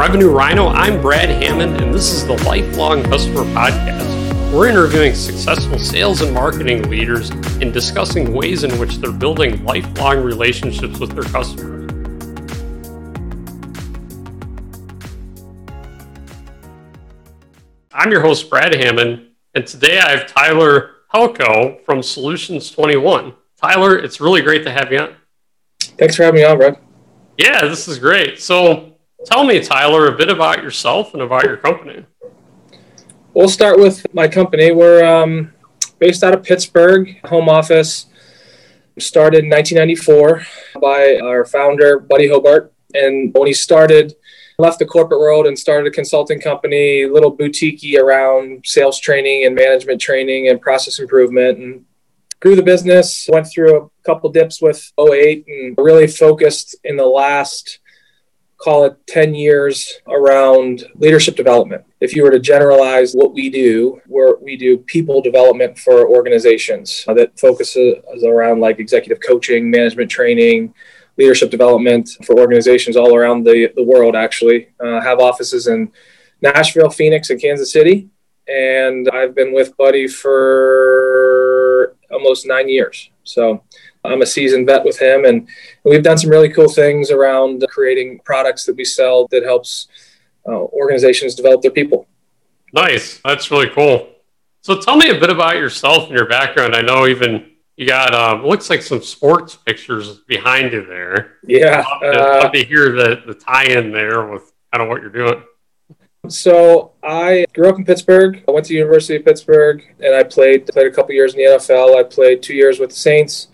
Revenue Rhino. I'm Brad Hammond, and this is the Lifelong Customer Podcast. We're interviewing successful sales and marketing leaders and discussing ways in which they're building lifelong relationships with their customers. I'm your host, Brad Hammond, and today I have Tyler Palko from Solutions 21. Tyler, it's really great to have you on. Thanks for having me on, Brad. Yeah, this is great. So, tell me, Tyler, a bit about yourself and about your company. We'll start with my company. We're um, based out of Pittsburgh, home office. Started in 1994 by our founder, Buddy Hobart. And when he started, left the corporate world and started a consulting company, little boutique around sales training and management training and process improvement. And grew the business, went through a couple dips with 08 and really focused in the last call it 10 years around leadership development. If you were to generalize what we do, where we do people development for organizations that focuses around like executive coaching, management training, leadership development for organizations all around the, the world, actually. Uh, have offices in Nashville, Phoenix, and Kansas City. And I've been with Buddy for almost nine years. So I'm a seasoned vet with him, and we've done some really cool things around creating products that we sell that helps uh, organizations develop their people. Nice, that's really cool. So tell me a bit about yourself and your background. I know even you got um, looks like some sports pictures behind you there. Yeah, I'd love to, uh, love to hear the the tie-in there with kind of what you're doing. So I grew up in Pittsburgh. I went to University of Pittsburgh, and I played played a couple years in the NFL. I played two years with the Saints,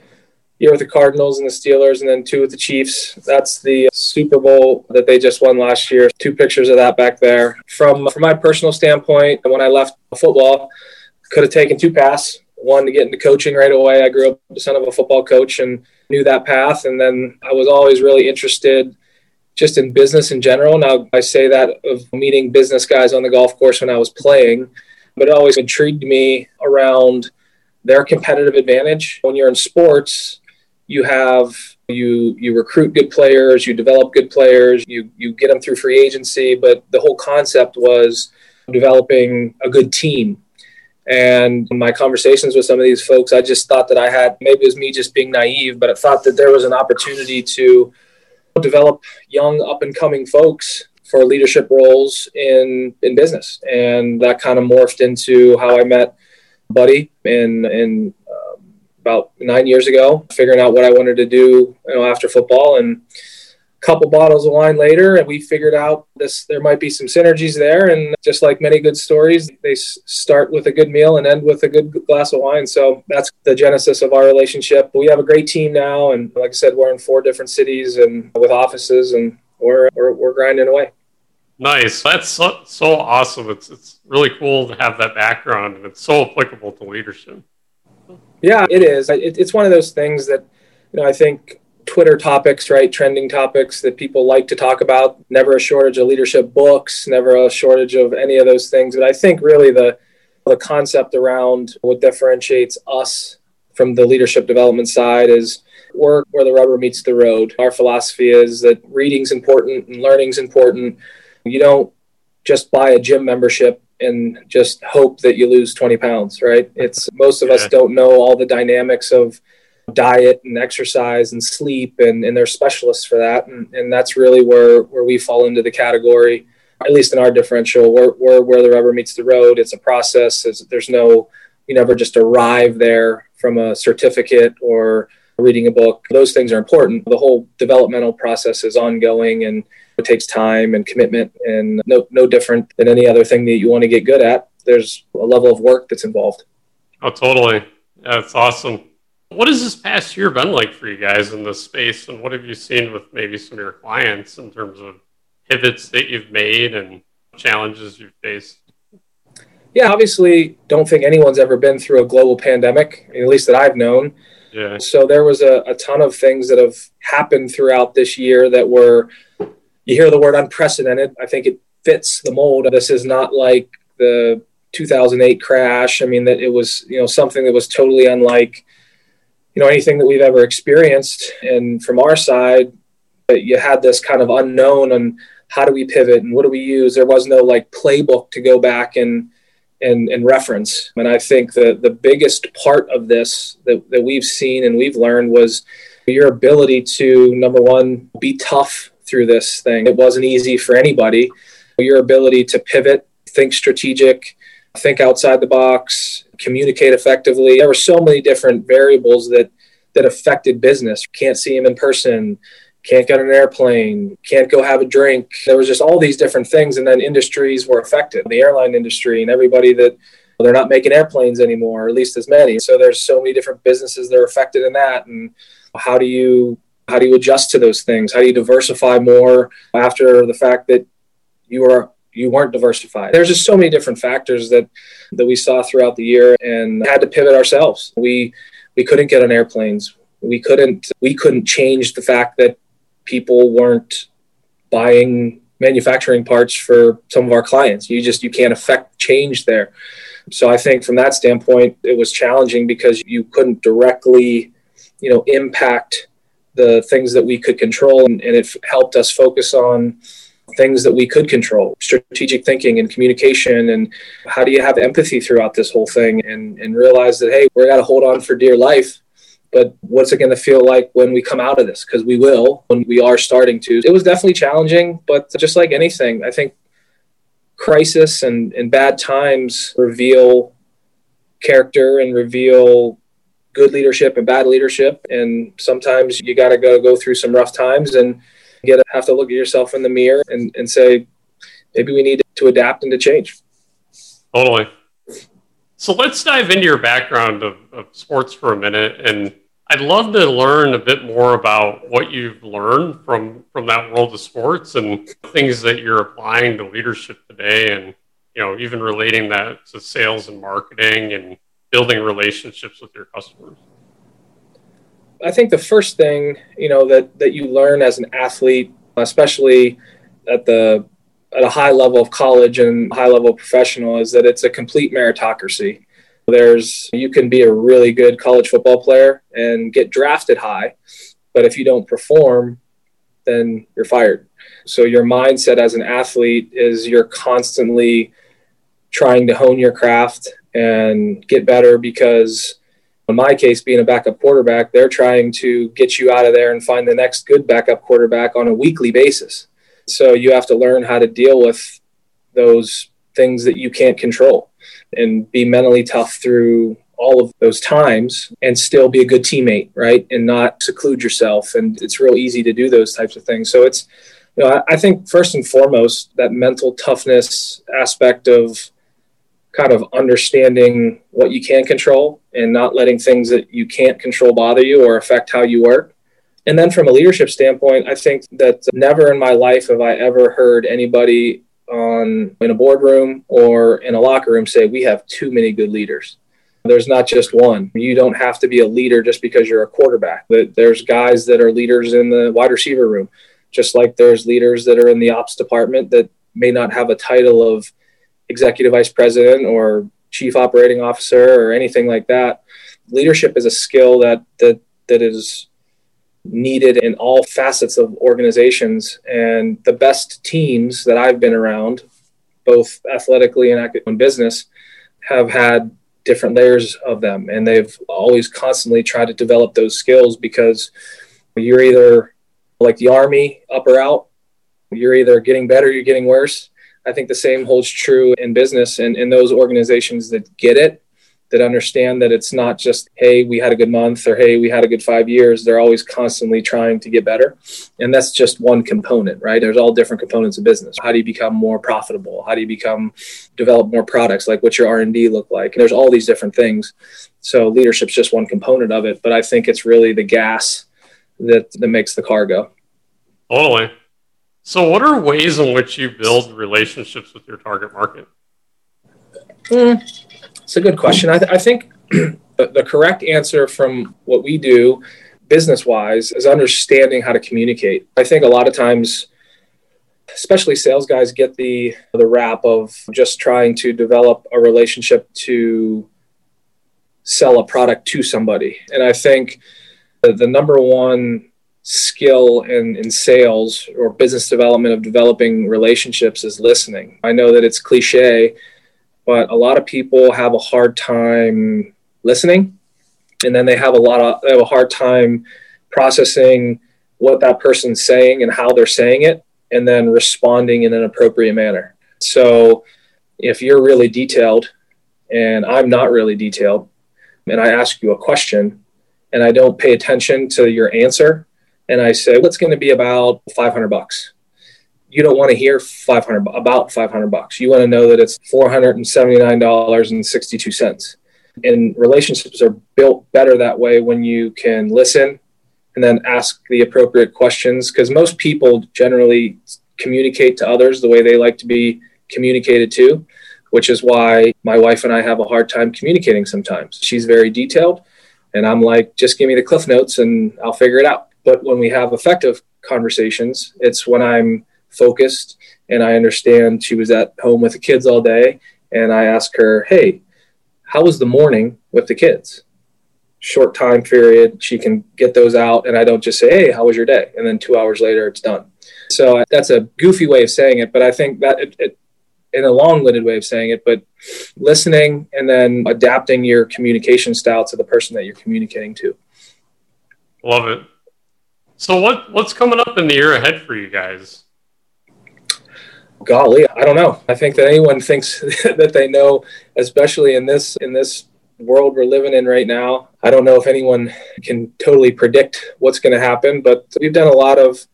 year with the Cardinals and the Steelers, and then two with the Chiefs. That's the Super Bowl that they just won last year. Two pictures of that back there. From from my personal standpoint, when I left football, could have taken two paths. One to get into coaching right away. I grew up the son of a football coach and knew that path, and then I was always really interested just in business in general. Now, I say that of meeting business guys on the golf course when I was playing, but it always intrigued me around their competitive advantage. When you're in sports, you have you you recruit good players, you develop good players, you you get them through free agency, but the whole concept was developing a good team. And my conversations with some of these folks, I just thought that I had maybe it was me just being naive, but I thought that there was an opportunity to develop young up and coming folks for leadership roles in in business and that kind of morphed into how i met buddy in in um, about nine years ago figuring out what i wanted to do you know after football. And a couple bottles of wine later and we figured out this there might be some synergies there. And just like many good stories they start with a good meal and end with a good glass of wine. So that's the genesis of our relationship. We have a great team now. And like i said we're in four different cities and with offices and we're we're, we're grinding away. Nice. That's so, so awesome. It's it's really cool to have that background and it's so applicable to leadership yeah it is it, it's one of those things that you know i think Twitter topics, right? Trending topics that people like to talk about. Never a shortage of leadership books, never a shortage of any of those things. But I think really the the concept around what differentiates us from the leadership development side is work where the rubber meets the road. Our philosophy is that reading's important and learning's important. You don't just buy a gym membership and just hope that you lose 20 pounds, right? It's most of us don't know all the dynamics of diet and exercise and sleep and, and they're specialists for that and, and that's really where where we fall into the category at least in our differential. We're, we're where the rubber meets the road. It's a process. It's, there's no you never just arrive there from a certificate or reading a book. Those things are important. The whole developmental process is ongoing and it takes time and commitment and no, no different than any other thing that you want to get good at there's a level of work that's involved oh totally that's awesome what has this past year been like for you guys in this space, and what have you seen with maybe some of your clients in terms of pivots that you've made and challenges you've faced? Yeah, obviously, don't think anyone's ever been through a global pandemic, at least that I've known. Yeah. So there was a, a ton of things that have happened throughout this year that were, you hear the word unprecedented. I think it fits the mold. This is not like the 2008 crash. I mean, that it was, you know, something that was totally unlike you know anything that we've ever experienced and from our side you had this kind of unknown and how do we pivot and what do we use? There was no like playbook to go back and and, and reference. And I think the the biggest part of this that, that we've seen and we've learned was your ability to number one be tough through this thing. It wasn't easy for anybody. Your ability to pivot, think strategic, think outside the box, communicate effectively. There were so many different variables that that affected business. Can't see him in person, can't get on an airplane, can't go have a drink. There was just all these different things, and then industries were affected. The airline industry and everybody that they're not making airplanes anymore, or at least as many. So there's so many different businesses that are affected in that. And how do you how do you adjust to those things? How do you diversify more after the fact that you are you weren't diversified? There's just so many different factors that that we saw throughout the year and had to pivot ourselves. We we couldn't get on airplanes. We couldn't we couldn't change the fact that people weren't buying manufacturing parts for some of our clients. You just you can't affect change there. So I think from that standpoint, it was challenging because you couldn't directly, you know, impact the things that we could control, and, and it helped us focus on things that we could control strategic thinking and communication and how do you have empathy throughout this whole thing and, and realize that hey we're got to hold on for dear life but what's it going to feel like when we come out of this? Because we will when we are starting to. It was definitely challenging but just like anything i think crisis and, and bad times reveal character and reveal good leadership and bad leadership and sometimes you got to go go through some rough times and get have to look at yourself in the mirror and, and say maybe we need to adapt and to change. Totally. So let's dive into your background of, of sports for a minute and I'd love to learn a bit more about what you've learned from from that world of sports and things that you're applying to leadership today, and you know even relating that to sales and marketing and building relationships with your customers. I think the first thing you know that that you learn as an athlete, especially at the at a high level of college and high level professional, is that it's a complete meritocracy. There's you can be a really good college football player and get drafted high, but if you don't perform, then you're fired. So your mindset as an athlete is you're constantly trying to hone your craft and get better because in my case being a backup quarterback they're trying to get you out of there and find the next good backup quarterback on a weekly basis so you have to learn how to deal with those things that you can't control and be mentally tough through all of those times and still be a good teammate, right? And not seclude yourself. And it's real easy to do those types of things. So it's, you know, I, I think first and foremost, that mental toughness aspect of kind of understanding what you can control and not letting things that you can't control bother you or affect how you work. And then from a leadership standpoint, I think that never in my life have I ever heard anybody on in a boardroom or in a locker room say we have too many good leaders. There's not just one. You don't have to be a leader just because you're a quarterback. There's guys that are leaders in the wide receiver room, just like there's leaders that are in the ops department that may not have a title of executive vice president or chief operating officer or anything like that. Leadership is a skill that that that is needed in all facets of organizations. And the best teams that I've been around, both athletically and in business, have had different layers of them. And they've always constantly tried to develop those skills because you're either like the Army, up or out. You're either getting better, you're getting worse. I think the same holds true in business and in those organizations that get it that understand that it's not just hey we had a good month or hey we had a good five years. They're always constantly trying to get better. And that's just one component right? There's all different components of business. How do you become more profitable? How do you become develop more products? Like what's your r&d look like? And there's all these different things. So leadership's just one component of it but i think it's really the gas that that makes the car go. Totally so what are ways in which you build relationships with your target market mm it's a good question. I, th- I think the, the correct answer from what we do business wise is understanding how to communicate. I think a lot of times, especially sales guys, get the the rap of just trying to develop a relationship to sell a product to somebody. And I think the, the number one skill in, in sales or business development of developing relationships is listening. I know that it's cliche, but a lot of people have a hard time listening and then they have a lot of they have a hard time processing what that person's saying and how they're saying it and then responding in an appropriate manner. So if you're really detailed and I'm not really detailed and I ask you a question and I don't pay attention to your answer and I say, what's going to be about 500 bucks? You don't want to hear 500 about 500 bucks. You want to know that it's $479.62. And relationships are built better that way when you can listen and then ask the appropriate questions because most people generally communicate to others the way they like to be communicated to, which is why my wife and I have a hard time communicating sometimes. She's very detailed, and I'm like, just give me the cliff notes and I'll figure it out. But when we have effective conversations, it's when I'm focused and I understand she was at home with the kids all day. And I ask her, hey, how was the morning with the kids? Short time period, she can get those out. And I don't just say, hey, how was your day? And then two hours later, it's done. So that's a goofy way of saying it, but I think that it, it in a long-winded way of saying it, but listening and then adapting your communication style to the person that you're communicating to. Love it. So what what's coming up in the year ahead for you guys? Golly, I don't know. I think that anyone thinks that they know, especially in this in this world we're living in right now. I don't know if anyone can totally predict what's going to happen, but we've done a lot of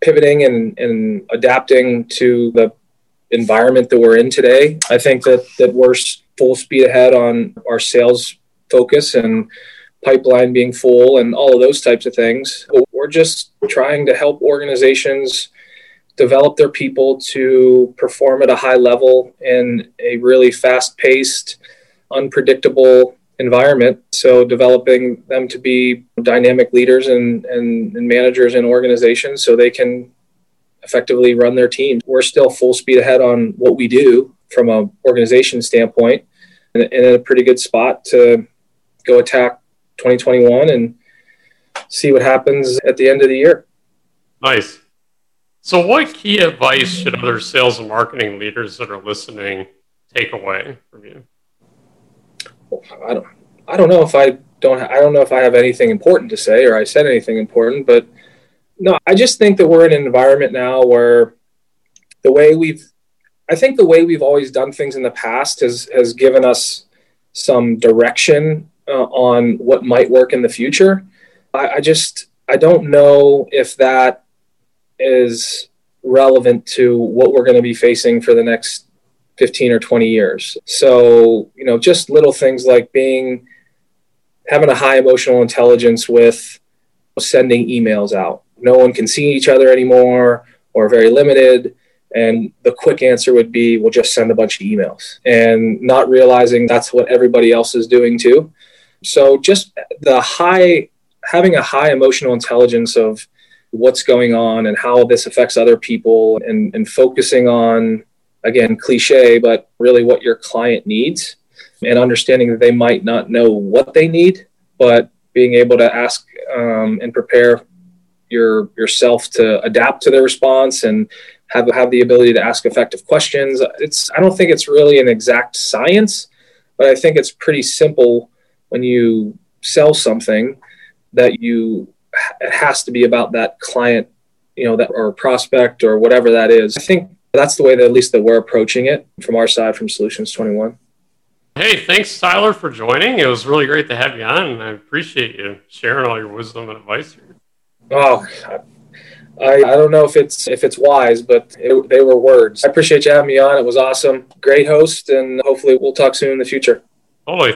pivoting and, and adapting to the environment that we're in today. I think that that we're full speed ahead on our sales focus and pipeline being full and all of those types of things. We're just trying to help organizations develop their people to perform at a high level in a really fast paced, unpredictable environment. So, developing them to be dynamic leaders and, and, and, managers in organizations so they can effectively run their teams. We're still full speed ahead on what we do from an organization standpoint and, and in a pretty good spot to go attack 2021 and see what happens at the end of the year. Nice. So, what key advice should other sales and marketing leaders that are listening take away from you? I don't. I don't know if I don't. I don't know if I have anything important to say or I said anything important, but no, I just think that we're in an environment now where the way we've, I think the way we've always done things in the past has has given us some direction uh, on what might work in the future. I, I just I don't know if that is relevant to what we're going to be facing for the next 15 or 20 years. So, you know, just little things like being having a high emotional intelligence with sending emails out. No one can see each other anymore or very limited. And the quick answer would be, we'll just send a bunch of emails and not realizing that's what everybody else is doing too. So just the high, having a high emotional intelligence of what's going on and how this affects other people and, and focusing on, again, cliche, but really what your client needs and understanding that they might not know what they need, but being able to ask um, and prepare your yourself to adapt to the response and have have the ability to ask effective questions. It's I don't think it's really an exact science, but I think it's pretty simple when you sell something that you it has to be about that client you know that or prospect or whatever that is i think that's the way that at least that we're approaching it from our side from solutions 21 hey thanks tyler for joining it was really great to have you on and i appreciate you sharing all your wisdom and advice here oh I, I don't know if it's if it's wise, but it, they were words. I appreciate you having me on. It was awesome. Great host, and hopefully we'll talk soon in the future. Totally.